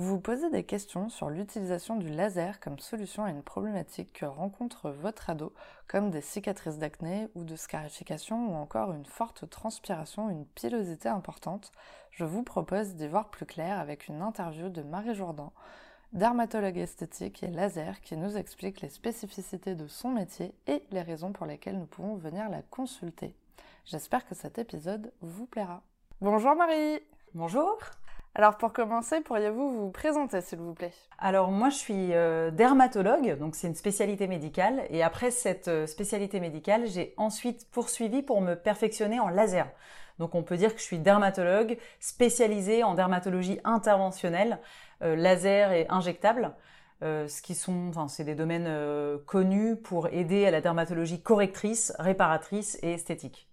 Vous vous posez des questions sur l'utilisation du laser comme solution à une problématique que rencontre votre ado, comme des cicatrices d'acné ou de scarification ou encore une forte transpiration, une pilosité importante. Je vous propose d'y voir plus clair avec une interview de Marie Jourdan, dermatologue esthétique et laser qui nous explique les spécificités de son métier et les raisons pour lesquelles nous pouvons venir la consulter. J'espère que cet épisode vous plaira. Bonjour Marie Bonjour alors pour commencer, pourriez-vous vous présenter s'il vous plaît? Alors moi je suis euh, dermatologue, donc c'est une spécialité médicale, et après cette euh, spécialité médicale, j'ai ensuite poursuivi pour me perfectionner en laser. Donc on peut dire que je suis dermatologue spécialisée en dermatologie interventionnelle, euh, laser et injectable. ce qui sont, c'est des domaines connus pour aider à la dermatologie correctrice, réparatrice et esthétique.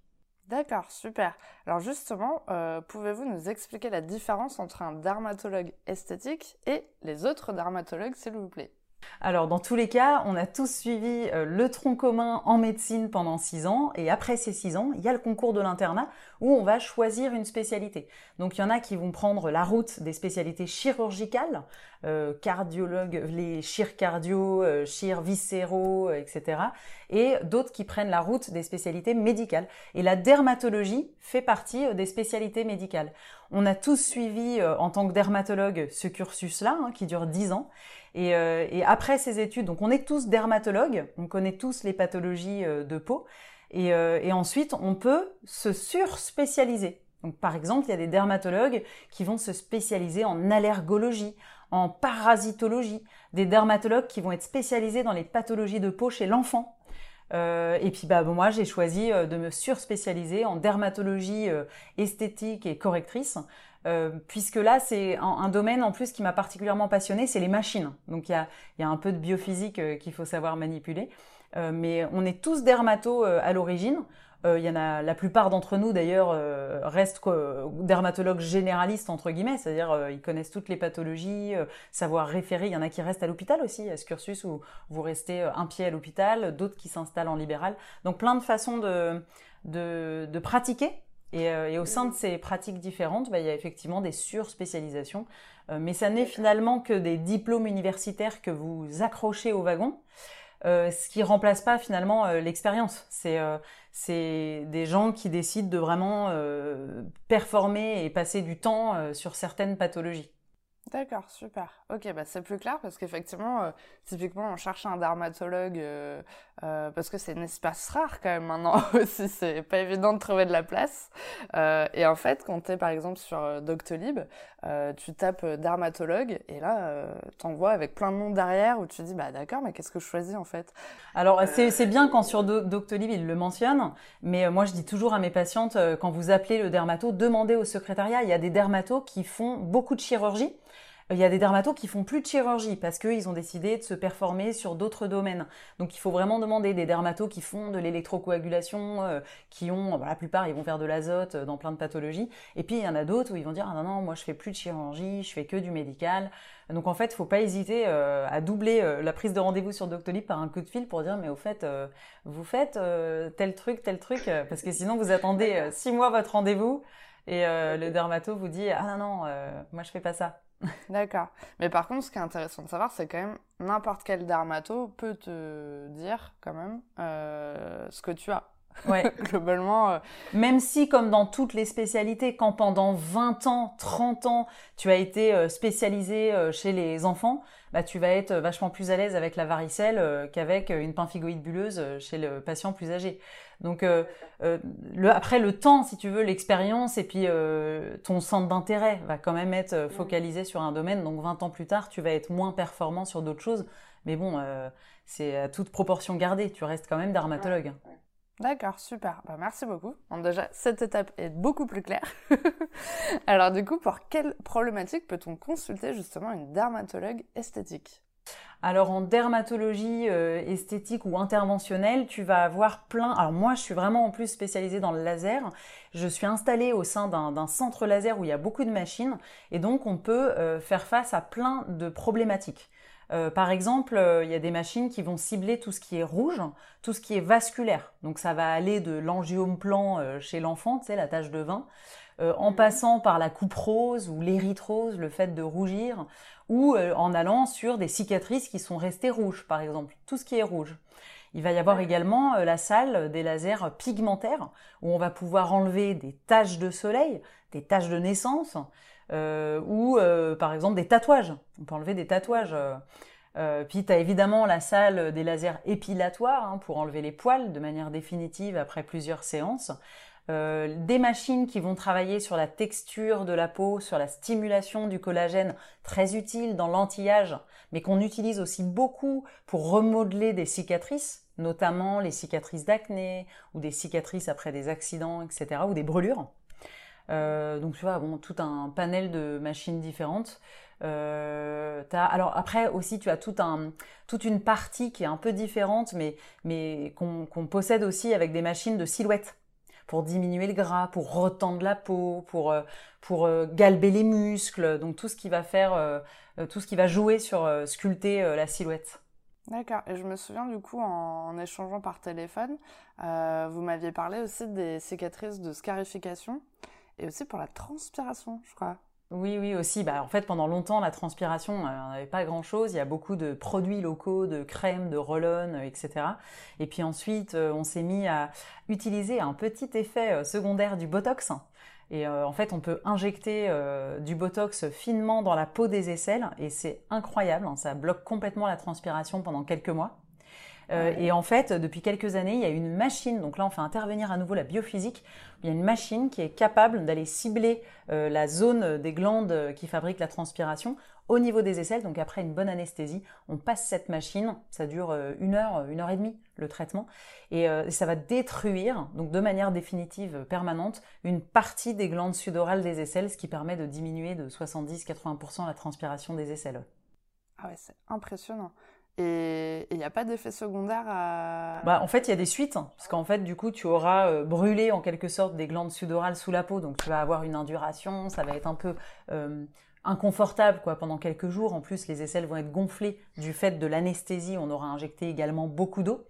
D'accord, super. Alors justement, euh, pouvez-vous nous expliquer la différence entre un dermatologue esthétique et les autres dermatologues, s'il vous plaît? Alors, dans tous les cas, on a tous suivi euh, le tronc commun en médecine pendant six ans, et après ces six ans, il y a le concours de l'internat où on va choisir une spécialité. Donc, il y en a qui vont prendre la route des spécialités chirurgicales, euh, cardiologues, les chir cardio, euh, chir viscéraux, etc. Et d'autres qui prennent la route des spécialités médicales. Et la dermatologie fait partie des spécialités médicales. On a tous suivi en tant que dermatologue ce cursus-là, hein, qui dure dix ans. Euh, et, après ces études, donc on est tous dermatologues, on connaît tous les pathologies euh, de peau, euh, et, ensuite on peut se surspécialiser. Donc par exemple, il y a des dermatologues qui vont se spécialiser en allergologie, en parasitologie, des dermatologues qui vont être spécialisés dans les pathologies de peau chez l'enfant. Et puis bah moi j'ai choisi de me surspécialiser en dermatologie esthétique et correctrice euh, puisque là, c'est un, domaine en plus qui m'a particulièrement passionné, c'est les machines. Donc il y a, y a, un peu de biophysique euh, qu'il faut savoir manipuler. Euh, mais on est tous dermatos à l'origine. Il y en a la plupart d'entre nous d'ailleurs restent dermatologues généralistes entre guillemets, c'est-à-dire ils connaissent toutes les pathologies, savoir référer. Il y en a qui restent à l'hôpital aussi, à ce cursus où vous restez un pied à l'hôpital, d'autres qui s'installent en libéral. Donc plein de façons de, de, pratiquer euh, et, au sein de ces pratiques différentes, bah, il y a effectivement des surspécialisations. Euh, mais ça n'est finalement que des diplômes universitaires que vous accrochez au wagon, euh, ce qui remplace pas finalement l'expérience. C'est c'est des gens qui décident de vraiment performer et passer du temps sur certaines pathologies. D'accord, super. Ok, bah c'est plus clair parce qu'effectivement, euh, typiquement, on cherche un dermatologue euh, euh, parce que c'est un espace rare quand même maintenant aussi. C'est pas évident de trouver de la place. et en fait, quand tu es par exemple sur Doctolib, tu tapes dermatologue et là, t'envoies avec plein de noms derrière où tu dis bah d'accord, mais qu'est-ce que je choisis en fait? Alors c'est bien quand sur Doctolib ils le mentionnent, mais moi je dis toujours à mes patientes quand vous appelez le dermato, demandez au secrétariat. Il y a des dermatos qui font beaucoup de chirurgie. Il y a des dermatos qui font plus de chirurgie parce qu'ils ont décidé de se performer sur d'autres domaines. Donc il faut vraiment demander des dermatos qui font de l'électrocoagulation, euh, qui ont, la plupart ils vont faire de l'azote euh, dans plein de pathologies. Et puis il y en a d'autres où ils vont dire ah non non moi je fais plus de chirurgie, je fais que du médical. Donc en fait faut pas hésiter euh, à doubler la prise de rendez-vous sur Doctolib par un coup de fil pour dire mais au fait vous faites tel truc tel truc parce que sinon vous attendez six mois votre rendez-vous et le dermato vous dit ah non non moi je fais pas ça. D'accord. Mais par contre, ce qui est intéressant de savoir, c'est quand même n'importe quel dermato peut te dire quand même euh, ce que tu as. Ouais. Globalement. Euh, même si, comme dans toutes les spécialités, quand pendant 20 ans, 30 ans, tu as été euh, spécialisé chez les enfants, bah, tu vas être vachement plus à l'aise avec la varicelle qu'avec une pemphigoïde bulleuse chez le patient plus âgé. Donc euh, euh, le, après le temps, si tu veux, l'expérience et puis euh, ton centre d'intérêt va quand même être focalisé sur un domaine. Donc 20 ans plus tard, tu vas être moins performant sur d'autres choses. Mais bon, c'est à toute proportion gardée. Tu restes quand même dermatologue. D'accord, super. Bah, merci beaucoup. déjà, cette étape est beaucoup plus claire. Alors du coup, pour quelle problématique peut-on consulter justement une dermatologue esthétique? Alors en dermatologie euh, esthétique ou interventionnelle, tu vas avoir plein. Alors moi, je suis vraiment en plus spécialisée dans le laser. Je suis installée au sein d'un centre laser où il y a beaucoup de machines et donc on peut euh, faire face à plein de problématiques. Euh, par exemple, il y a des machines qui vont cibler tout ce qui est rouge, tout ce qui est vasculaire. Donc ça va aller de l'angiome plan chez l'enfant, tu sais, la tache de vin, en mhm. passant par la coupe rose ou l'érythrose, le fait de rougir, ou euh, en allant sur des cicatrices qui sont restées rouges, par exemple, tout ce qui est rouge. Il va y avoir également euh, la salle des lasers pigmentaires, où on va pouvoir enlever des taches de soleil, des taches de naissance, euh, ou par exemple des tatouages. On peut enlever des tatouages. puis tu as évidemment la salle des lasers épilatoires hein, pour enlever les poils de manière définitive après plusieurs séances. Euh, des machines qui vont travailler sur la texture de la peau, sur la stimulation du collagène, très utile dans l'anti-âge, mais qu'on utilise aussi beaucoup pour remodeler des cicatrices, notamment les cicatrices d'acné ou des cicatrices après des accidents, etc., ou des brûlures. Euh, donc tu vois, tout un panel de machines différentes. Euh, alors après aussi, tu as toute une partie qui est un peu différente, mais, qu'on possède aussi avec des machines de silhouette pour diminuer le gras, pour retendre la peau, pour, euh, euh, galber les muscles, donc tout ce qui va faire, tout ce qui va jouer sur sculpter la silhouette. D'accord. Et je me souviens du coup en, échangeant par téléphone, vous m'aviez parlé aussi des cicatrices de scarification et aussi pour la transpiration, je crois. Oui, oui, aussi. Bah, en fait, pendant longtemps, la transpiration, euh, on n'avait pas grand-chose. Il y a beaucoup de produits locaux, de crèmes, de roll etc. Et puis ensuite, euh, on s'est mis à utiliser un petit effet euh, secondaire du Botox. Et en fait, on peut injecter du Botox finement dans la peau des aisselles et c'est incroyable. Hein. ça bloque complètement la transpiration pendant quelques mois. Euh, et en fait, depuis quelques années, il y a une machine, donc là on fait intervenir à nouveau la biophysique, il y a une machine qui est capable d'aller cibler euh, la zone des glandes qui fabriquent la transpiration au niveau des aisselles. Donc après une bonne anesthésie, on passe cette machine, ça dure euh, une heure, une heure et demie le traitement, et ça va détruire, donc de manière définitive, permanente, une partie des glandes sudorales des aisselles, ce qui permet de diminuer de 70-80% la transpiration des aisselles. Ah ouais, c'est impressionnant. Et il n'y a pas d'effet secondaire à... Bah, en fait, il y a des suites, hein, parce qu'en fait, du coup, tu auras euh, brûlé en quelque sorte des glandes sudorales sous la peau, donc tu vas avoir une induration, ça va être un peu euh, inconfortable pendant quelques jours. En plus, les aisselles vont être gonflées du fait de l'anesthésie, on aura injecté également beaucoup d'eau.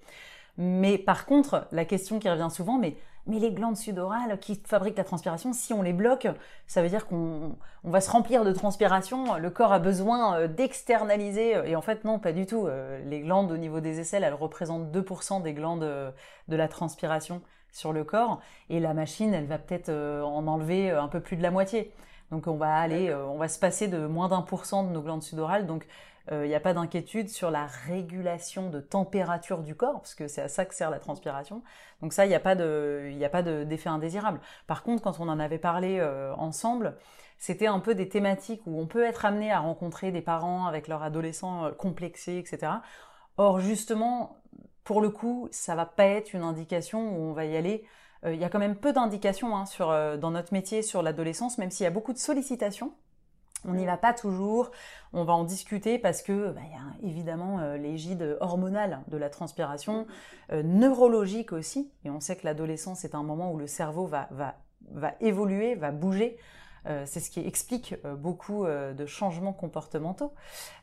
Mais par contre, la question qui revient souvent, mais mais les glandes sudorales qui fabriquent la transpiration, si on les bloque, ça veut dire qu'on va se remplir de transpiration, le corps a besoin euh, d'externaliser, et en fait non, pas du tout. Euh, les glandes au niveau des aisselles, elles représentent 2% des glandes euh, de la transpiration sur le corps, et la machine, elle va peut-être en enlever un peu plus de la moitié. Donc on va aller, on va se passer de moins d'un pour cent de nos glandes sudorales. Donc il euh, n'y a pas d'inquiétude sur la régulation de température du corps, parce que c'est à ça que sert la transpiration. Donc ça, il n'y a pas d'effet indésirable. Par contre, quand on en avait parlé euh, ensemble, c'était un peu des thématiques où on peut être amené à rencontrer des parents avec leurs adolescents euh, complexés, etc. Or, justement, pour le coup, ça va pas être une indication où on va y aller. Il y a quand même peu d'indications hein, dans notre métier sur l'adolescence, même s'il y a beaucoup de sollicitations. On n'y va pas toujours, on va en discuter parce que bah, y a évidemment euh, l'égide hormonale de la transpiration, euh, neurologique aussi, et on sait que l'adolescence est un moment où le cerveau va, va, va évoluer, va bouger. Euh, c'est ce qui explique beaucoup de changements comportementaux.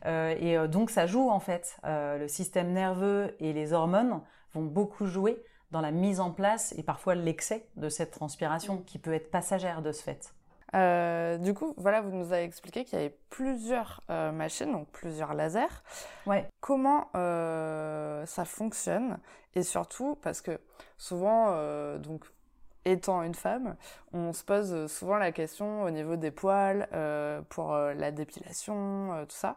et donc ça joue en fait. le système nerveux et les hormones vont beaucoup jouer dans la mise en place et parfois l'excès de cette transpiration qui peut être passagère de ce fait. Euh, du coup, voilà, vous nous avez expliqué qu'il y avait plusieurs euh, machines, donc plusieurs lasers. Ouais. Comment euh, ça fonctionne? Et surtout parce que souvent, donc étant une femme, on se pose souvent la question au niveau des poils pour la dépilation, tout ça.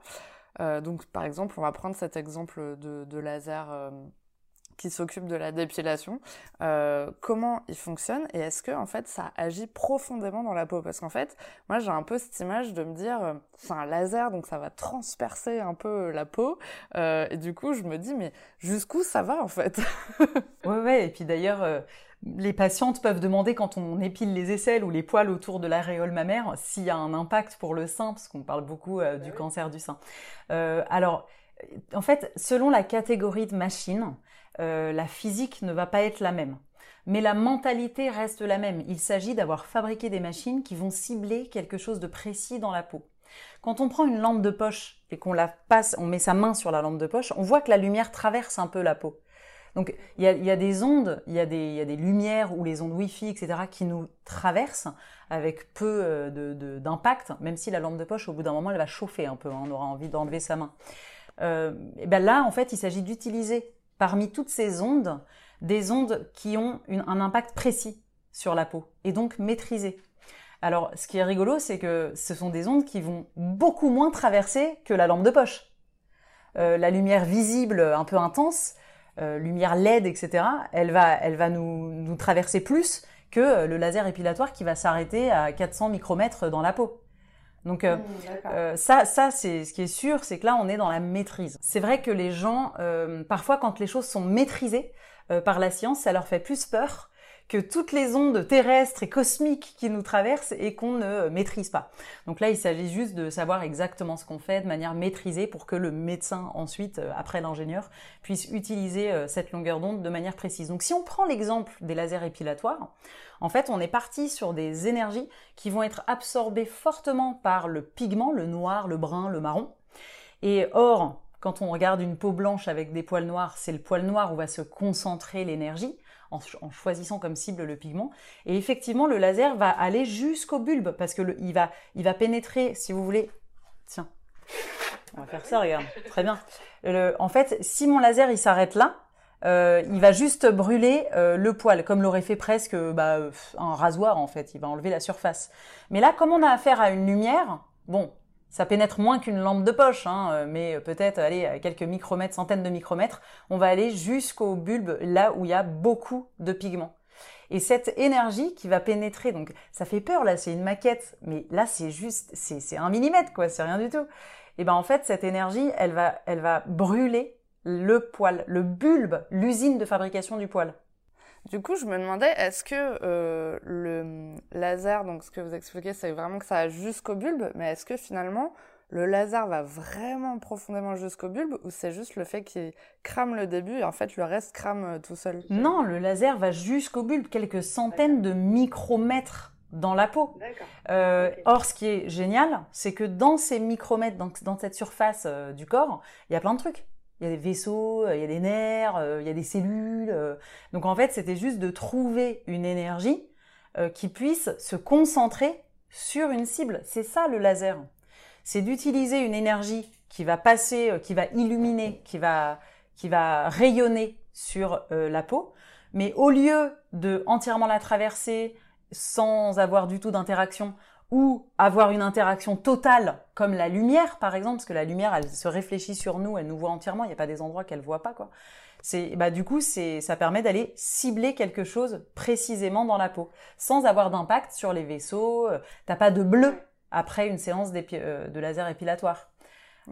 donc, par exemple, on va prendre cet exemple de, de laser qui s'occupe de la dépilation, euh, comment il fonctionne et est-ce que en fait ça agit profondément dans la peau? Parce qu'en fait, moi j'ai un peu cette image de me dire euh, c'est un laser donc ça va transpercer un peu la peau euh, et du coup je me dis mais jusqu'où ça va en fait? Ouais ouais et puis d'ailleurs les patientes peuvent demander quand on épile les aisselles ou les poils autour de l'aréole mammaire s'il y a un impact pour le sein parce qu'on parle beaucoup du cancer du sein. alors En fait, selon la catégorie de machine, euh, la physique ne va pas être la même. Mais la mentalité reste la même. Il s'agit d'avoir fabriqué des machines qui vont cibler quelque chose de précis dans la peau. Quand on prend une lampe de poche et qu'on la passe, on met sa main sur la lampe de poche, on voit que la lumière traverse un peu la peau. Donc il y a, des ondes, il y, a des, lumières ou les ondes Wi-Fi, etc., qui nous traversent avec peu euh, d'impact, même si la lampe de poche, au bout d'un moment, elle va chauffer un peu, hein, on aura envie d'enlever sa main. Euh, et ben là, en fait, il s'agit d'utiliser parmi toutes ces ondes des ondes qui ont un impact précis sur la peau et donc maîtrisées. Alors, ce qui est rigolo, c'est que ce sont des ondes qui vont beaucoup moins traverser que la lampe de poche. Euh, la lumière visible un peu intense, euh, lumière LED, etc., elle va, nous, nous traverser plus que le laser épilatoire qui va s'arrêter à 400 micromètres dans la peau. Donc mmh, ça, ça c'est ce qui est sûr, c'est que là on est dans la maîtrise. C'est vrai que les gens, parfois quand les choses sont maîtrisées par la science, ça leur fait plus peur que toutes les ondes terrestres et cosmiques qui nous traversent et qu'on ne maîtrise pas. Donc là, il s'agit juste de savoir exactement ce qu'on fait de manière maîtrisée pour que le médecin ensuite, euh, après l'ingénieur, puisse utiliser euh, cette longueur d'onde de manière précise. Donc si on prend l'exemple des lasers épilatoires, en fait, on est parti sur des énergies qui vont être absorbées fortement par le pigment, le noir, le brun, le marron. Et or, quand on regarde une peau blanche avec des poils noirs, c'est le poil noir où va se concentrer l'énergie en, choisissant comme cible le pigment. Et effectivement, le laser va aller jusqu'au bulbe parce que il va, il va pénétrer, si vous voulez. Tiens, on va faire ça, regarde, très bien. en fait, si mon laser il s'arrête là, euh, il va juste brûler euh, le poil, comme l'aurait fait presque bah, un rasoir en fait. Il va enlever la surface. Mais là, comme on a affaire à une lumière, bon, ça pénètre moins qu'une lampe de poche, hein, euh, mais peut-être aller à quelques micromètres, centaines de micromètres, on va aller jusqu'au bulbe, là où il y a beaucoup de pigments. Et cette énergie qui va pénétrer, donc ça fait peur là, c'est une maquette, mais là c'est juste, c'est un millimètre quoi, c'est rien du tout. Et ben en fait cette énergie, elle va, elle va brûler le poil, le bulbe, l'usine de fabrication du poil. Du coup, je me demandais, est-ce que euh, le laser, donc ce que vous expliquez, c'est vraiment que ça va jusqu'au bulbe, mais est-ce que finalement, le laser va vraiment profondément jusqu'au bulbe ou c'est juste le fait qu'il crame le début et en fait le reste crame euh, tout seul? Non, le laser va jusqu'au bulbe, quelques centaines de micromètres dans la peau. Euh, Or, ce qui est génial, c'est que dans ces micromètres, dans, dans cette surface euh, du corps, il y a plein de trucs il y a des vaisseaux, euh, il y a des nerfs, euh, il y a des cellules. Euh. Donc en fait, c'était juste de trouver une énergie qui puisse se concentrer sur une cible. C'est ça le laser. C'est d'utiliser une énergie qui va passer, qui va illuminer, qui va, qui va rayonner sur la peau. Mais au lieu de entièrement la traverser sans avoir du tout d'interaction, ou avoir une interaction totale comme la lumière par exemple parce que la lumière elle se réfléchit sur nous elle nous voit entièrement il n'y a pas des endroits qu'elle voit pas quoi. C'est bah du coup c'est ça permet d'aller cibler quelque chose précisément dans la peau sans avoir d'impact sur les vaisseaux euh, t'as pas de bleu après une séance euh, de laser épilatoire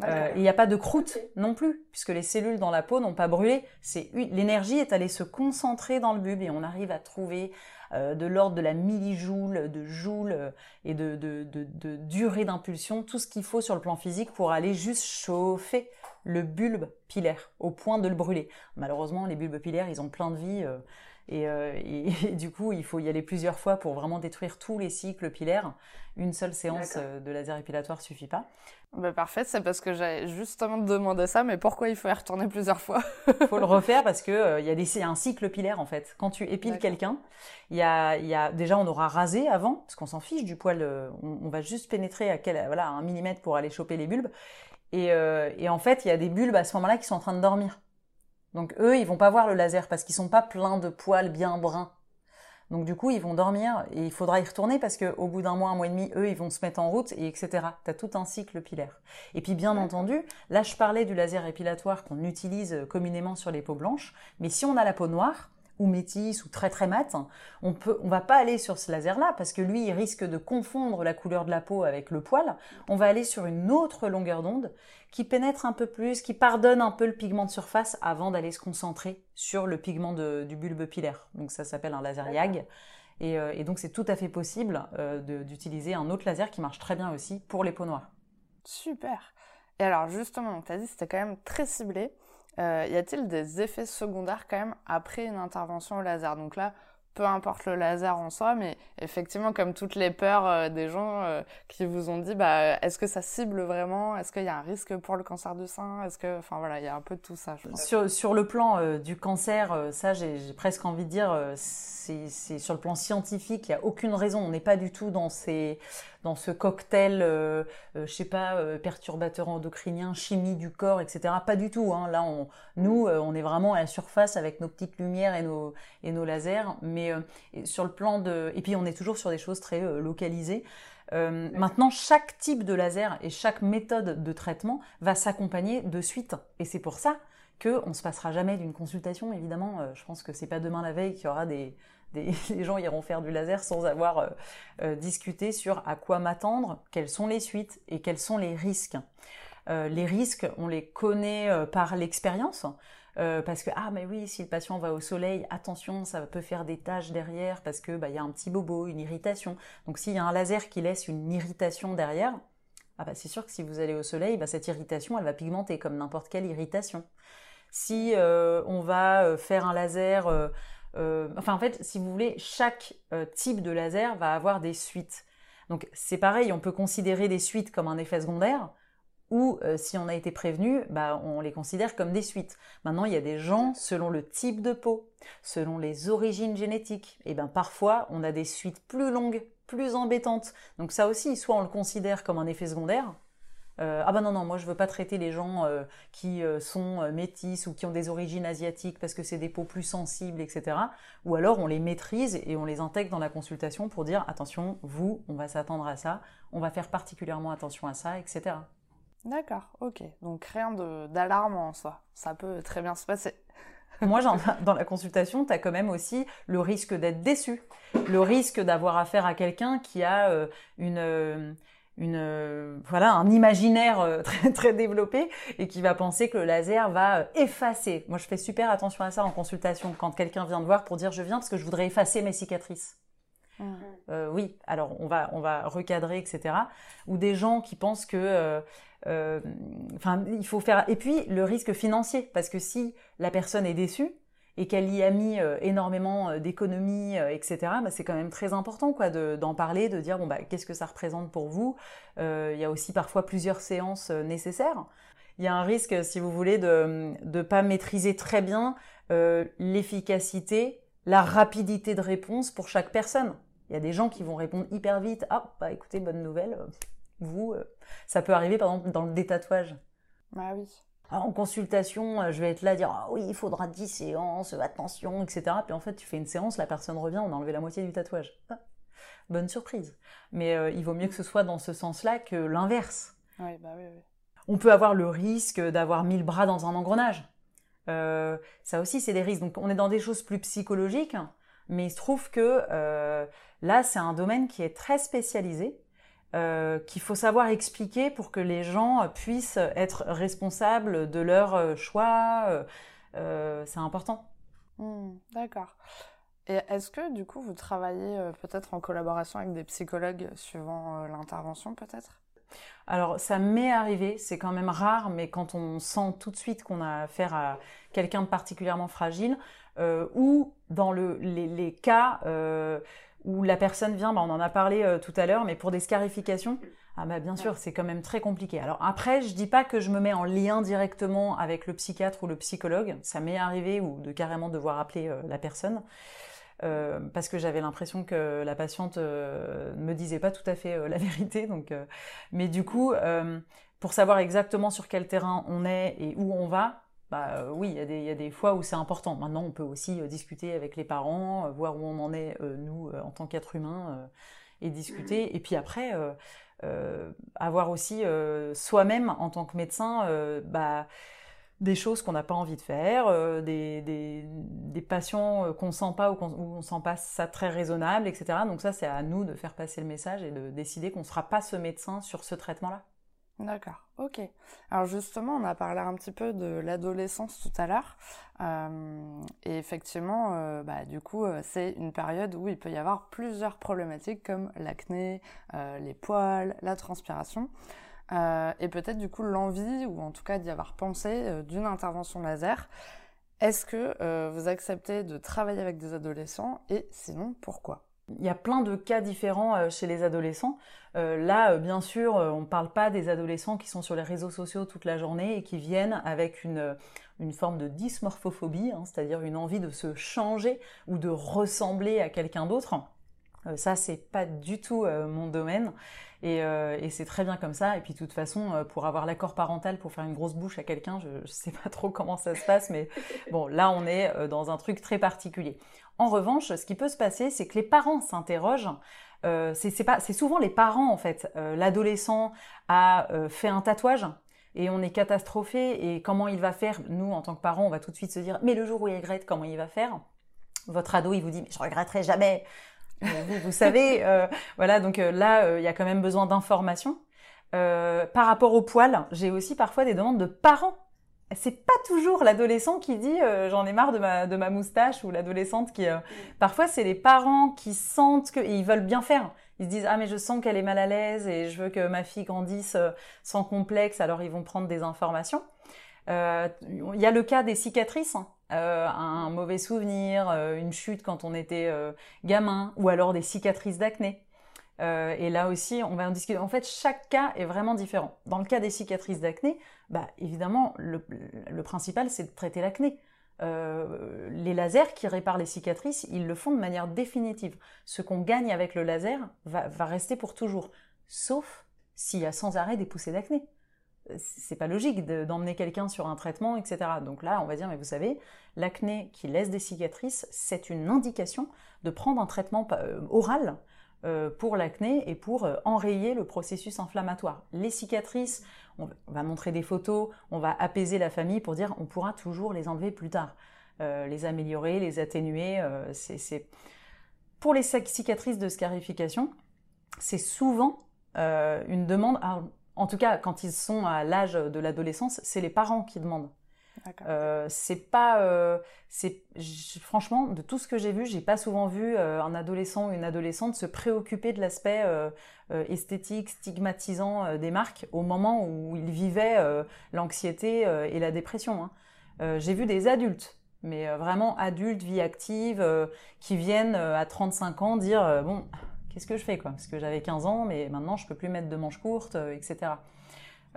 euh, il n'y a pas de croûte non plus, puisque les cellules dans la peau n'ont pas brûlé. L'énergie est allée se concentrer dans le bulbe et on arrive à trouver euh, de l'ordre de la millijoule, de joule euh, et de, durée d'impulsion, tout ce qu'il faut sur le plan physique pour aller juste chauffer le bulbe pilaire au point de le brûler. Malheureusement, les bulbes pilaires, ils ont plein de vie. et, du coup, il faut y aller plusieurs fois pour vraiment détruire tous les cycles pilaires. Une seule séance euh, de laser épilatoire suffit pas. Bah parfait, c'est parce que j'avais justement demandé ça, mais pourquoi il faut y retourner plusieurs fois? Il faut le refaire parce que euh, y, a un cycle pilaire en fait. Quand tu épiles quelqu'un, il y a, y a, déjà on aura rasé avant, parce qu'on s'en fiche du poil, on, va juste pénétrer à, quel, voilà, un millimètre pour aller choper les bulbes. Et, et en fait, il y a des bulbes à ce moment-là qui sont en train de dormir. Donc eux, ils vont pas voir le laser parce qu'ils sont pas pleins de poils bien bruns. Donc du coup, ils vont dormir et il faudra y retourner parce qu'au bout d'un mois, un mois et demi, eux, ils vont se mettre en route et etc. Tu as tout un cycle pilaire. Et puis bien entendu, là je parlais du laser épilatoire qu'on utilise communément sur les peaux blanches, mais si on a la peau noire, ou métisse ou très très mat, on peut, on va pas aller sur ce laser-là parce que lui, il risque de confondre la couleur de la peau avec le poil. On va aller sur une autre longueur d'onde qui pénètre un peu plus, qui pardonne un peu le pigment de surface avant d'aller se concentrer sur le pigment du bulbe pilaire. Donc ça s'appelle un laser YAG. Euh, et, donc c'est tout à fait possible euh, d'utiliser un autre laser qui marche très bien aussi pour les peaux noires. Super. Et alors justement, tu as dit que c'était quand même très ciblé. Euh, y a-t-il des effets secondaires quand même après une intervention au laser? Donc là, peu importe le laser en soi, mais effectivement, comme toutes les peurs euh, des gens euh, qui vous ont dit, bah, est-ce que ça cible vraiment? Est-ce qu'il y a un risque pour le cancer du sein? Est-ce que, enfin voilà, il y a un peu de tout ça. Je Sur, sur le plan du cancer, ça, j'ai presque envie de dire, c'est sur le plan scientifique, il n'y a aucune raison. On n'est pas du tout dans ces dans ce cocktail, euh, euh, je sais pas, euh, perturbateur endocrinien, chimie du corps, etc. Pas du tout. Hein. Là, on, nous, on est vraiment à la surface avec nos petites lumières et nos, et nos lasers. Mais sur le plan de... Et puis, on est toujours sur des choses très localisées. maintenant, chaque type de laser et chaque méthode de traitement va s'accompagner de suite. Et c'est pour ça qu'on ne se passera jamais d'une consultation, évidemment. je pense que c'est pas demain la veille qu'il y aura des, les gens iront faire du laser sans avoir euh, euh, discuté sur à quoi m'attendre, quelles sont les suites et quels sont les risques. Euh, les risques, on les connaît par l'expérience. parce que ah mais oui si le patient va au soleil attention ça peut faire des taches derrière parce que bah, il y a un petit bobo une irritation donc s'il y a un laser qui laisse une irritation derrière ah bah c'est sûr que si vous allez au soleil bah, cette irritation elle va pigmenter comme n'importe quelle irritation si on va faire un laser enfin, en fait, si vous voulez, chaque euh, type de laser va avoir des suites. Donc, c'est pareil, on peut considérer des suites comme un effet secondaire, ou euh, si on a été prévenu, bah, on les considère comme des suites. Maintenant, il y a des gens, selon le type de peau, selon les origines génétiques, et bien parfois, on a des suites plus longues, plus embêtantes. Donc ça aussi, soit on le considère comme un effet secondaire, euh, ah ben non, non, moi je veux pas traiter les gens euh, qui euh, sont métis ou qui ont des origines asiatiques parce que c'est des peaux plus sensibles, etc. Ou alors on les maîtrise et on les intègre dans la consultation pour dire attention, vous, on va s'attendre à ça, on va faire particulièrement attention à ça, etc. D'accord, ok. Donc rien d'alarmant en soi. Ça peut très bien se passer. Moi, dans la consultation, tu as quand même aussi le risque d'être déçu, le risque d'avoir affaire à quelqu'un qui a une une euh, voilà un imaginaire euh, très très développé et qui va penser que le laser va euh, effacer. Moi, je fais super attention à ça en consultation quand quelqu'un vient me voir pour dire je viens parce que je voudrais effacer mes cicatrices. Mmh. oui, alors on va on va recadrer etc. Ou des gens qui pensent que enfin il faut faire et puis le risque financier parce que si la personne est déçue et qu'elle y a mis euh, énormément euh, d'économies, euh, etc., bah, c'est quand même très important quoi, d'en parler, de dire bon, bah, qu'est-ce que ça représente pour vous? Il y a aussi parfois plusieurs séances nécessaires. Il y a un risque, si vous voulez, de ne pas maîtriser très bien l'efficacité, la rapidité de réponse pour chaque personne. Il y a des gens qui vont répondre hyper vite. Ah, bah écoutez, bonne nouvelle. Vous, ça peut arriver par exemple dans le détatouage. Ah oui en consultation, euh, je vais être là dire ah oui, il faudra 10 séances, attention, etc. Puis en fait, tu fais une séance, la personne revient, on a enlevé la moitié du tatouage. Ah, bonne surprise. Mais euh, il vaut mieux que ce soit dans ce sens-là que l'inverse. Oui, bah oui, oui. On peut avoir le risque d'avoir mis le bras dans un engrenage. Euh, ça aussi, c'est des risques. Donc on est dans des choses plus psychologiques, mais il se trouve que là, c'est un domaine qui est très spécialisé euh, qu'il faut savoir expliquer pour que les gens puissent être responsables de leurs euh, choix. Euh, c'est important. Hmm, d'accord. Et est-ce que du coup vous travaillez peut-être en collaboration avec des psychologues suivant l'intervention peut-être? Alors ça m'est arrivé, c'est quand même rare, mais quand on sent tout de suite qu'on a affaire à quelqu'un de particulièrement fragile, ou dans le, les, cas où la personne vient, bah, on en a parlé euh, tout à l'heure, mais pour des scarifications, ah bah bien sûr, c'est quand même très compliqué. Alors après, je dis pas que je me mets en lien directement avec le psychiatre ou le psychologue, ça m'est arrivé ou de carrément devoir appeler euh, la personne. Euh, parce que j'avais l'impression que la patiente ne me disait pas tout à fait la vérité. Donc, mais du coup, pour savoir exactement sur quel terrain on est et où on va, bah, euh, oui, il y, a des fois où c'est important. Maintenant, on peut aussi euh, discuter avec les parents, euh, voir où on en est, nous, en tant qu'être humain, et discuter. Et puis après, avoir aussi soi-même, en tant que médecin, bah, des choses qu'on n'a pas envie de faire, des, patients qu'on sent pas ou qu'on on sent pas ça très raisonnable, etc. Donc ça, c'est à nous de faire passer le message et de décider qu'on ne sera pas ce médecin sur ce traitement-là. D'accord, ok. Alors justement, on a parlé un petit peu de l'adolescence tout à l'heure. Euh, et effectivement, euh, bah, du coup, euh, c'est une période où il peut y avoir plusieurs problématiques comme l'acné, les poils, la transpiration. et peut-être du coup l'envie, ou en tout cas d'y avoir pensé, d'une intervention laser. Est-ce que vous acceptez de travailler avec des adolescents? Et sinon pourquoi? Il y a plein de cas différents euh, chez les adolescents. Euh, là, euh, bien sûr, on ne parle pas des adolescents qui sont sur les réseaux sociaux toute la journée et qui viennent avec une, forme de dysmorphophobie, hein, c'est-à-dire une envie de se changer ou de ressembler à quelqu'un d'autre. Ça, c'est pas du tout mon domaine. Et, et c'est très bien comme ça. Et puis, de toute façon, pour avoir l'accord parental pour faire une grosse bouche à quelqu'un, je, ne sais pas trop comment ça se passe, mais bon, là, on est dans un truc très particulier. En revanche, ce qui peut se passer, c'est que les parents s'interrogent. Euh, c'est souvent les parents en fait. Euh, l'adolescent a euh, fait un tatouage et on est catastrophé et comment il va faire? Nous, en tant que parents, on va tout de suite se dire mais le jour où il regrette, comment il va faire? Votre ado, il vous dit mais je regretterai jamais. Vous, vous savez, voilà. Donc là, il y a quand même besoin d'informations. par rapport au poil, j'ai aussi parfois des demandes de parents c'est pas toujours l'adolescent qui dit euh, j'en ai marre de ma, de ma moustache ou l'adolescente qui euh, parfois c'est les parents qui sentent que et ils veulent bien faire ils se disent ah mais je sens qu'elle est mal à l'aise et je veux que ma fille grandisse euh, sans complexe alors ils vont prendre des informations il y a le cas des cicatrices hein. Un mauvais souvenir une chute quand on était gamin ou alors des cicatrices d'acné euh, et là aussi, on va en discuter. En fait, chaque cas est vraiment différent. Dans le cas des cicatrices d'acné, bah, évidemment, le, principal, c'est de traiter l'acné. Euh, les lasers qui réparent les cicatrices, ils le font de manière définitive. Ce qu'on gagne avec le laser va, rester pour toujours, sauf s'il y a sans arrêt des poussées d'acné. C'est pas logique d'emmener quelqu'un sur un traitement, etc. Donc là, on va dire, mais vous savez, l'acné qui laisse des cicatrices, c'est une indication de prendre un traitement euh, oral euh, pour l'acné et pour euh, enrayer le processus inflammatoire. Les cicatrices, on va montrer des photos, on va apaiser la famille pour dire on pourra toujours les enlever plus tard, les améliorer, les atténuer. Pour les cicatrices de scarification, c'est souvent une demande, en tout cas quand ils sont à l'âge de l'adolescence, c'est les parents qui demandent. Euh, c'est pas, euh, c'est franchement de tout ce que j'ai vu, j'ai pas souvent vu euh, un adolescent ou une adolescente se préoccuper de l'aspect esthétique, stigmatisant des marques au moment où ils vivaient l'anxiété et la dépression. Hein. j'ai vu des adultes, mais vraiment adultes, vie active, qui viennent à 35 ans dire bon, qu'est-ce que je fais quoi? Parce que j'avais 15 ans, mais maintenant je peux plus mettre de manches courtes, etc.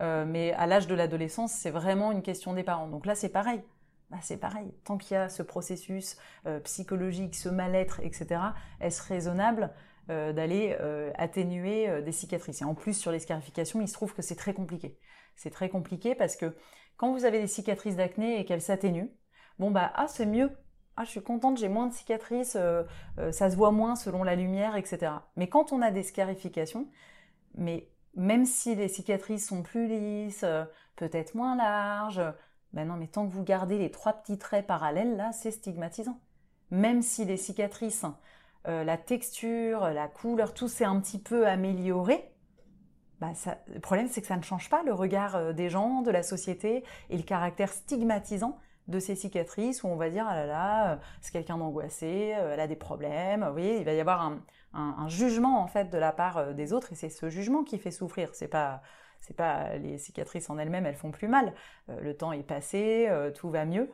Euh, mais à l'âge de l'adolescence, c'est vraiment une question des parents. Donc là, c'est pareil. Bah, c'est pareil. Tant qu'il y a ce processus euh, psychologique, ce mal-être, etc., est-ce raisonnable euh, d'aller atténuer des cicatrices? Et en plus, sur les scarifications, il se trouve que c'est très compliqué. C'est très compliqué parce que quand vous avez des cicatrices d'acné et qu'elles s'atténuent, bon bah ah c'est mieux. Ah je suis contente, j'ai moins de cicatrices, ça se voit moins selon la lumière, etc. Mais quand on a des scarifications, mais même si les cicatrices sont plus lisses, euh, peut-être moins larges, ben non, mais tant que vous gardez les trois petits traits parallèles, là, c'est stigmatisant. Même si les cicatrices, euh, la texture, la couleur, tout s'est un petit peu amélioré, bah le problème c'est que ça ne change pas le regard euh, des gens, de la société et le caractère stigmatisant de ces cicatrices où on va dire ah là là, c'est quelqu'un d'angoissé, elle a des problèmes. Vous voyez, il va y avoir un, un, jugement en fait de la part euh, des autres et c'est ce jugement qui fait souffrir. C'est pas c'est pas les cicatrices en elles-mêmes, elles font plus mal. Euh, le temps est passé, euh, tout va mieux.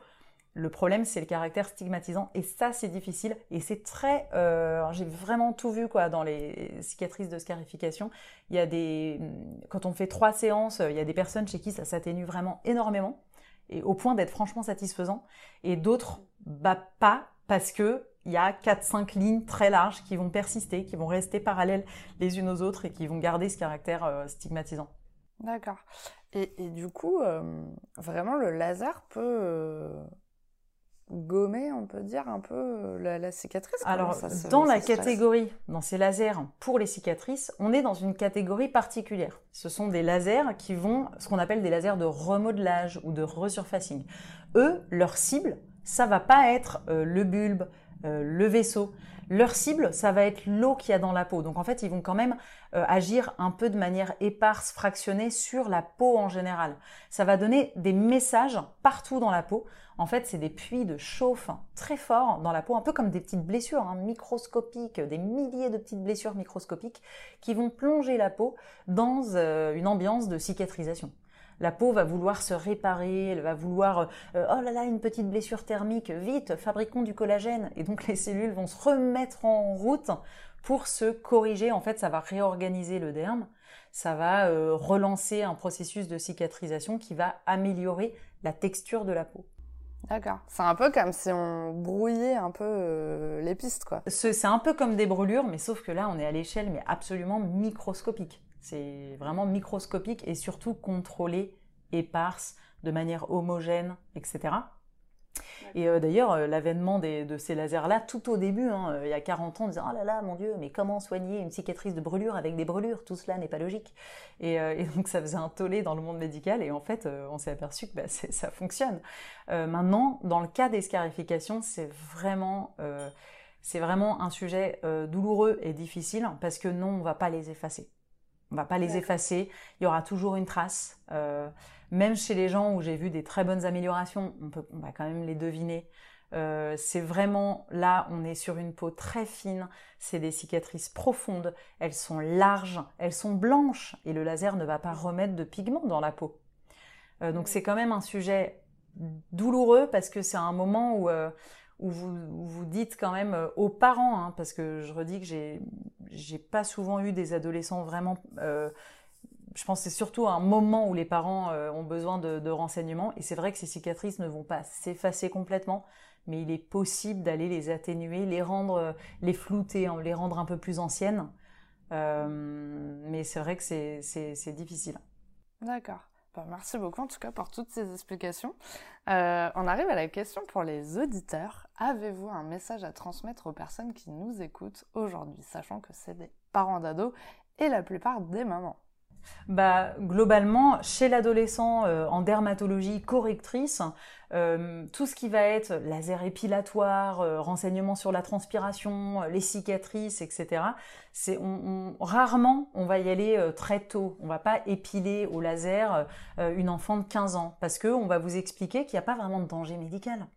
Le problème, c'est le caractère stigmatisant et ça, c'est difficile et c'est très. J'ai vraiment tout vu quoi dans les cicatrices de scarification. Il y a des quand on fait trois séances, il y a des personnes chez qui ça s'atténue vraiment énormément et au point d'être franchement satisfaisant et d'autres bah pas parce que il y a 4-5 lignes très larges qui vont persister, qui vont rester parallèles les unes aux autres et qui vont garder ce caractère euh, stigmatisant. D'accord. Et, du coup, euh, vraiment, le laser peut euh, gommer, on peut dire, un peu la, cicatrice Alors, dans la catégorie, dans ces lasers pour les cicatrices, on est dans une catégorie particulière. Ce sont des lasers qui vont, ce qu'on appelle des lasers de remodelage ou de resurfacing. Eux, leur cible, ça va pas être le bulbe, le vaisseau. Leur cible, ça va être l'eau qu'il y a dans la peau. Donc en fait, ils vont quand même agir un peu de manière éparse, fractionnée sur la peau en général. Ça va donner des messages partout dans la peau en fait, c'est des puits de chauffe très forts dans la peau, un peu comme des petites blessures hein, microscopiques, des milliers de petites blessures microscopiques qui vont plonger la peau dans euh, une ambiance de cicatrisation. La peau va vouloir se réparer, elle va vouloir euh, oh là là une petite blessure thermique, vite fabriquons du collagène et donc les cellules vont se remettre en route pour se corriger. En fait, ça va réorganiser le derme, ça va euh, relancer un processus de cicatrisation qui va améliorer la texture de la peau. D'accord. C'est un peu comme si on brouillait un peu euh, les pistes, quoi. C'est un peu comme des brûlures, mais sauf que là, on est à l'échelle, mais absolument microscopique. C'est vraiment microscopique et surtout contrôlé, éparse, de manière homogène, etc. Et euh, d'ailleurs, euh, l'avènement de ces lasers-là, tout au début, hein, euh, il y a 40 ans, on disait Oh là là, mon Dieu, mais comment soigner une cicatrice de brûlure avec des brûlures? Tout cela n'est pas logique. Et, donc, ça faisait un tollé dans le monde médical. Et en fait, on s'est aperçu que bah, ça fonctionne. maintenant, dans le cas des scarifications, c'est vraiment, c'est vraiment un sujet douloureux et difficile parce que non, on ne va pas les effacer. On va pas les effacer. Il y aura toujours une trace. Euh, même chez les gens où j'ai vu des très bonnes améliorations, on, peut, on va quand même les deviner. Euh, c'est vraiment là, on est sur une peau très fine. C'est des cicatrices profondes. Elles sont larges, elles sont blanches et le laser ne va pas remettre de pigments dans la peau. Euh, donc c'est quand même un sujet douloureux parce que c'est un moment où où vous, vous dites quand même aux parents, hein, parce que je redis que j'ai, j'ai pas souvent eu des adolescents vraiment. Euh, je pense que c'est surtout un moment où les parents euh, ont besoin de, renseignements. Et c'est vrai que ces cicatrices ne vont pas s'effacer complètement, mais il est possible d'aller les atténuer, les rendre, les flouter, hein, les rendre un peu plus anciennes. mais c'est vrai que c'est difficile. D'accord. Bah, merci beaucoup en tout cas pour toutes ces explications. Euh, on arrive à la question pour les auditeurs. Avez-vous un message à transmettre aux personnes qui nous écoutent aujourd'hui, sachant que c'est des parents d'ados et la plupart des mamans? Bah, globalement, chez l'adolescent euh, en dermatologie correctrice, euh, tout ce qui va être laser épilatoire, euh, renseignements sur la transpiration, les cicatrices, etc. Rarement on va y aller très tôt. On va pas épiler au laser une enfant de 15 ans parce que on va vous expliquer qu'il n'y a pas vraiment de danger médical.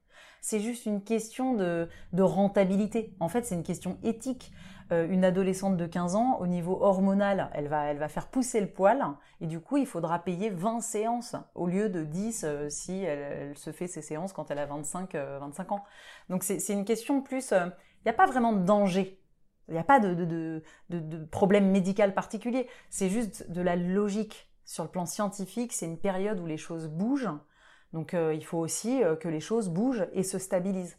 C'est juste une question de rentabilité. En fait, c'est une question éthique. Euh, une adolescente de 15 ans, au niveau hormonal, elle va, elle va faire pousser le poil, et du coup, il faudra payer 20 séances au lieu de 10 euh, si elle, se fait ses séances quand elle a 25, 25 euh, ans. Donc c'est une question plus... Il n'y a pas vraiment de danger. Il n'y a pas de, de, de, de, problème médical particulier. C'est juste de la logique. Sur le plan scientifique, c'est une période où les choses bougent. Donc il faut aussi que les choses bougent et se stabilisent.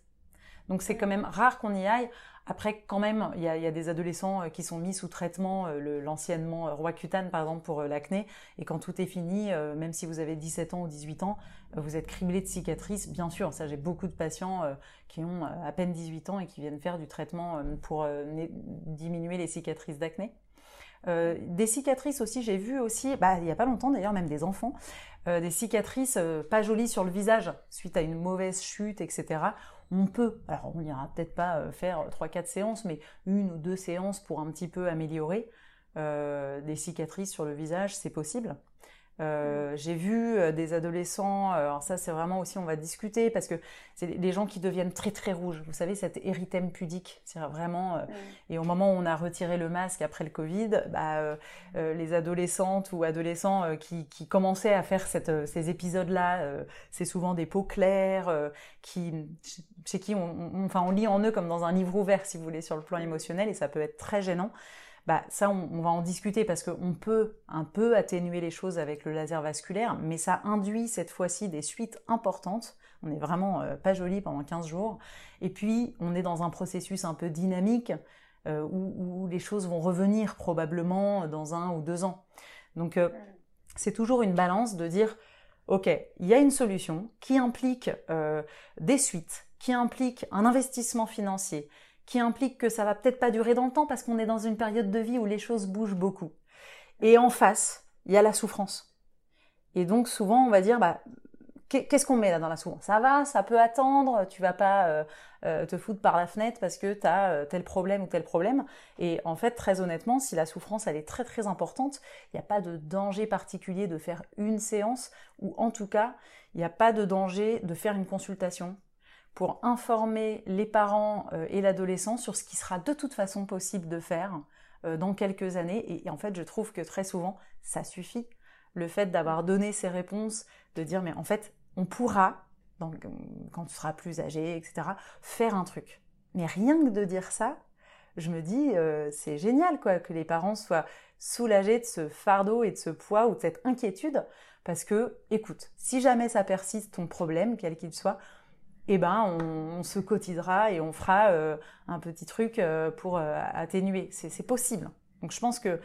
Donc c'est quand même rare qu'on y aille. Après, quand même, il y a, des adolescents euh, qui sont mis sous traitement, euh, l'anciennement euh, roi cutane par exemple pour l'acné, et quand tout est fini, même si vous avez 17 ans ou 18 ans, vous êtes criblé de cicatrices. Bien sûr, ça j'ai beaucoup de patients qui ont à peine 18 ans et qui viennent faire du traitement pour diminuer les cicatrices d'acné. des cicatrices aussi, j'ai vu aussi, bah, il n'y a pas longtemps d'ailleurs, même des enfants, des cicatrices pas jolies sur le visage suite à une mauvaise chute, etc on peut, alors on n'ira peut-être pas euh, faire 3-4 séances, mais une ou deux séances pour un petit peu améliorer euh, des cicatrices sur le visage, c'est possible. Euh, j'ai vu euh, des adolescents, euh, alors ça c'est vraiment aussi on va discuter parce que c'est des gens qui deviennent très très rouges. Vous savez cet érythème pudique, c'est vraiment. Et au moment où on a retiré le masque après le Covid, bah, les adolescentes ou adolescents qui, qui, commençaient à faire cette, ces épisodes-là, c'est souvent des peaux claires, qui chez qui on, on, enfin on lit en eux comme dans un livre ouvert si vous voulez sur le plan émotionnel et ça peut être très gênant. Bah, ça, on, va en discuter parce qu'on peut un peu atténuer les choses avec le laser vasculaire, mais ça induit cette fois-ci des suites importantes. On n'est vraiment euh, pas joli pendant 15 jours. Et puis, on est dans un processus un peu dynamique euh, où, les choses vont revenir probablement dans un ou deux ans. Donc, euh, c'est toujours une balance de dire, OK, il y a une solution qui implique des suites, qui implique un investissement financier, qui implique que ça va peut-être pas durer dans le temps parce qu'on est dans une période de vie où les choses bougent beaucoup. Et en face, il y a la souffrance. Et donc souvent, on va dire, bah, qu'est-ce qu'on met là dans la souffrance? Ça va, ça peut attendre, tu vas pas euh, euh, te foutre par la fenêtre parce que tu as euh, tel problème ou tel problème. Et en fait, très honnêtement, si la souffrance elle est très très importante, il n'y a pas de danger particulier de faire une séance ou en tout cas, il n'y a pas de danger de faire une consultation pour informer les parents et l'adolescent sur ce qui sera de toute façon possible de faire dans quelques années. Et, en fait, je trouve que très souvent, ça suffit. Le fait d'avoir donné ces réponses, de dire mais en fait, on pourra, donc, euh, quand tu seras plus âgé, etc., faire un truc. Mais rien que de dire ça, je me dis, euh, c'est génial quoi, que les parents soient soulagés de ce fardeau et de ce poids ou de cette inquiétude, parce que, écoute, si jamais ça persiste ton problème, quel qu'il soit, eh ben, on, se cotisera et on fera euh, un petit truc pour atténuer. C'est possible. Donc, je pense que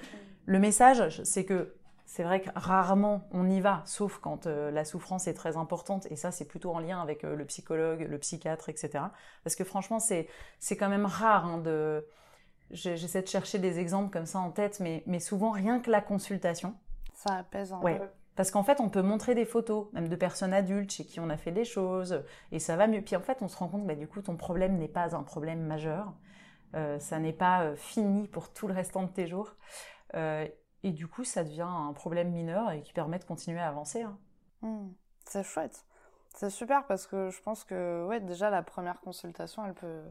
le message, c'est que c'est vrai que rarement on y va, sauf quand euh, la souffrance est très importante, et ça c'est plutôt en lien avec euh, le psychologue, le psychiatre, etc. Parce que franchement c'est c'est quand même rare hein, de... J'essaie de chercher des exemples comme ça en tête, mais, mais souvent rien que la consultation. Ça apaise un peu. Parce qu'en fait, on peut montrer des photos, même de personnes adultes chez qui on a fait des choses, et ça va mieux. Puis en fait, on se rend compte que bah, du coup, ton problème n'est pas un problème majeur. Euh, ça n'est pas fini pour tout le restant de tes jours. Et du coup, ça devient un problème mineur et qui permet de continuer à avancer. Hein. Hmm. c'est chouette. C'est super parce que je pense que ouais, déjà la première consultation, elle peut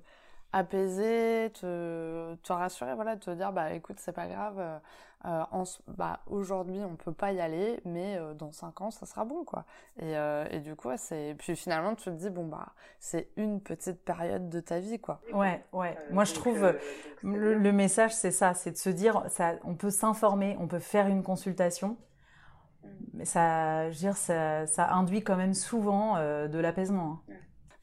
apaiser, te, te rassurer, voilà, te dire bah écoute c'est pas grave, euh, euh, bah, aujourd'hui on peut pas y aller, mais euh, dans cinq ans ça sera bon quoi. Et, et du coup c'est puis finalement tu te dis bon bah c'est une petite période de ta vie quoi. Ouais ouais. Moi je trouve le, message c'est ça, c'est de se dire ça, on peut s'informer, on peut faire une consultation. Mm. Mais ça, je veux dire, ça, ça induit quand même souvent de l'apaisement. Hein.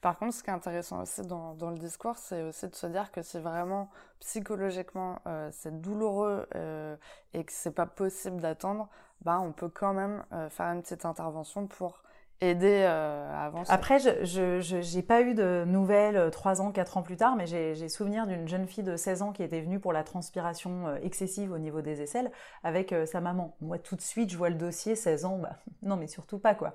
Par contre, ce qui est intéressant aussi dans, le discours, c'est aussi de se dire que si vraiment psychologiquement euh, c'est douloureux euh, et que c'est pas possible d'attendre, bah on peut quand même euh, faire une petite intervention pour aider euh, à avancer. Après, je n'ai pas eu de nouvelles euh, trois ans, quatre ans plus tard, mais j'ai souvenir d'une jeune fille de 16 ans qui était venue pour la transpiration euh, excessive au niveau des aisselles avec sa maman. Moi, tout de suite, je vois le dossier, 16 ans, bah non, mais surtout pas quoi.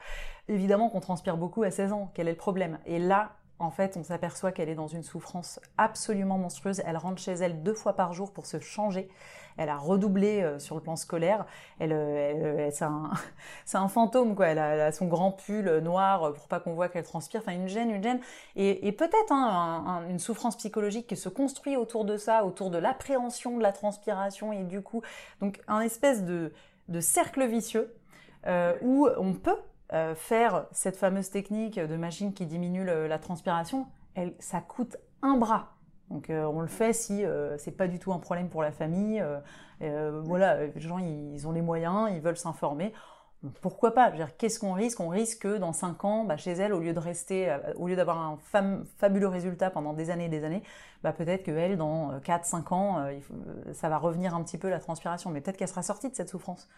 Évidemment qu'on transpire beaucoup à 16 ans, quel est le problème? Et là, en fait, on s'aperçoit qu'elle est dans une souffrance absolument monstrueuse. Elle rentre chez elle deux fois par jour pour se changer. Elle a redoublé euh, sur le plan scolaire. Elle, euh, c'est un, fantôme quoi. Elle a, son grand pull noir pour pas qu'on voit qu'elle transpire. Enfin, une gêne, une gêne, et, peut-être hein, une souffrance psychologique qui se construit autour de ça, autour de l'appréhension de la transpiration et du coup, donc un espèce de, cercle vicieux euh, où on peut euh, faire cette fameuse technique de machine qui diminue la transpiration, ça coûte un bras. Donc euh, on le fait si euh, c'est pas du tout un problème pour la famille. voilà, les gens ils ont les moyens, ils veulent s'informer. Pourquoi pas? Qu'est-ce qu'on risque? On risque que dans 5 ans, bah, chez elle, au lieu de rester, au lieu d'avoir un fabuleux résultat pendant des années et des années, bah, peut-être qu'elle, dans 4-5 ans, ça va revenir un petit peu la transpiration. Mais peut-être qu'elle sera sortie de cette souffrance.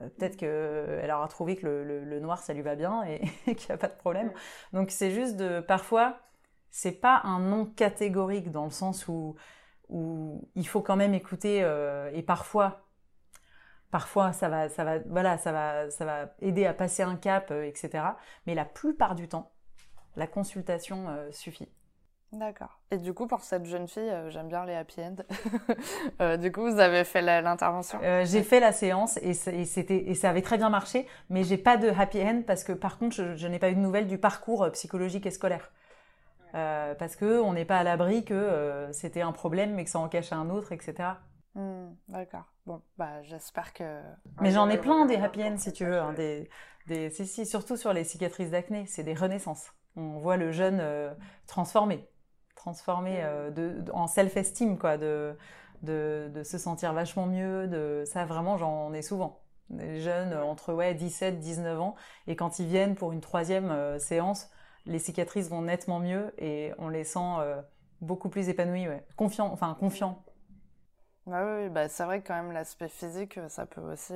Euh, peut-être qu'elle aura trouvé que le, noir, ça lui va bien et, qu'il n'y a pas de problème. Donc c'est juste de... Parfois, c'est pas un non catégorique dans le sens où, où il faut quand même écouter euh, et parfois parfois ça va ça va voilà ça va ça va aider à passer un cap euh, etc mais la plupart du temps la consultation suffit D'accord. Et du coup, pour cette jeune fille, euh, j'aime bien les happy end. euh, du coup, vous avez fait l'intervention euh, J'ai fait la séance et, c'était et ça avait très bien marché, mais j'ai pas de happy end parce que par contre, je, n'ai pas eu de nouvelles du parcours psychologique et scolaire. Parce que on n'est pas à l'abri que c'était un problème, mais que ça en cachait un autre, etc. Hmm, d'accord. Bon, bah j'espère que. Mais j'en ai plein des happy end si tu veux, hein, des, des, si, si, surtout sur les cicatrices d'acné, c'est des renaissances. On voit le jeune transformé transformer euh, de, en self-esteem, quoi, de, de, de, se sentir vachement mieux. De, ça, vraiment, j'en ai souvent. Des jeunes entre ouais, 17, 19 ans, et quand ils viennent pour une troisième euh, séance, les cicatrices vont nettement mieux et on les sent euh, beaucoup plus épanouis, ouais. confiants, enfin confiants. Bah oui, bah c'est vrai que quand même l'aspect physique, ça peut aussi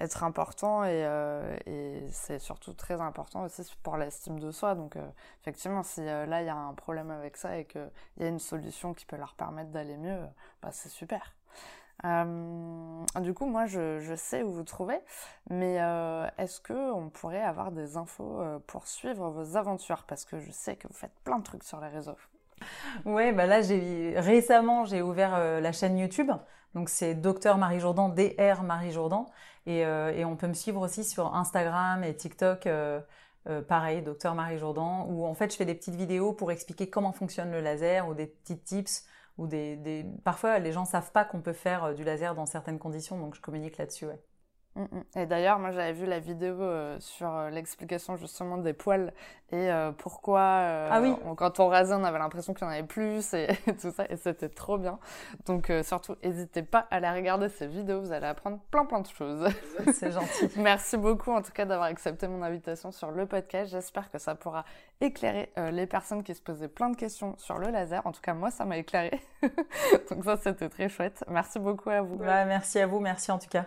être important euh, et, c'est surtout très important aussi pour l'estime de soi. Donc euh, effectivement, si euh, là il y a un problème avec ça et qu'il y a une solution qui peut leur permettre d'aller mieux, bah, c'est super. Du coup, moi, je, sais où vous trouvez, mais est-ce que on pourrait avoir des infos pour suivre vos aventures? Parce que je sais que vous faites plein de trucs sur les réseaux. Ouais, bah là, j'ai récemment, j'ai ouvert la chaîne YouTube. Donc, c'est Docteur Marie Jourdan, DR Marie Jourdan. Et, et, on peut me suivre aussi sur Instagram et TikTok. pareil, Docteur Marie Jourdan, où en fait je fais des petites vidéos pour expliquer comment fonctionne le laser ou des petits tips ou des, Parfois, les gens savent pas qu'on peut faire euh, du laser dans certaines conditions, donc je communique là-dessus. Ouais. Mm, mm. Et d'ailleurs, moi j'avais vu la vidéo euh, sur euh, l'explication justement des poils et euh, pourquoi ah oui. quand on rasait on avait l'impression qu'il y en avait plus et, tout ça et c'était trop bien. Donc surtout n'hésitez pas à aller regarder ces vidéos, vous allez apprendre plein plein de choses. C'est gentil. Merci beaucoup en tout cas d'avoir accepté mon invitation sur le podcast. J'espère que ça pourra éclairer les personnes qui se posaient plein de questions sur le laser. En tout cas moi ça m'a éclairé. Donc ça c'était très chouette. Merci beaucoup à vous. merci à vous, merci en tout cas.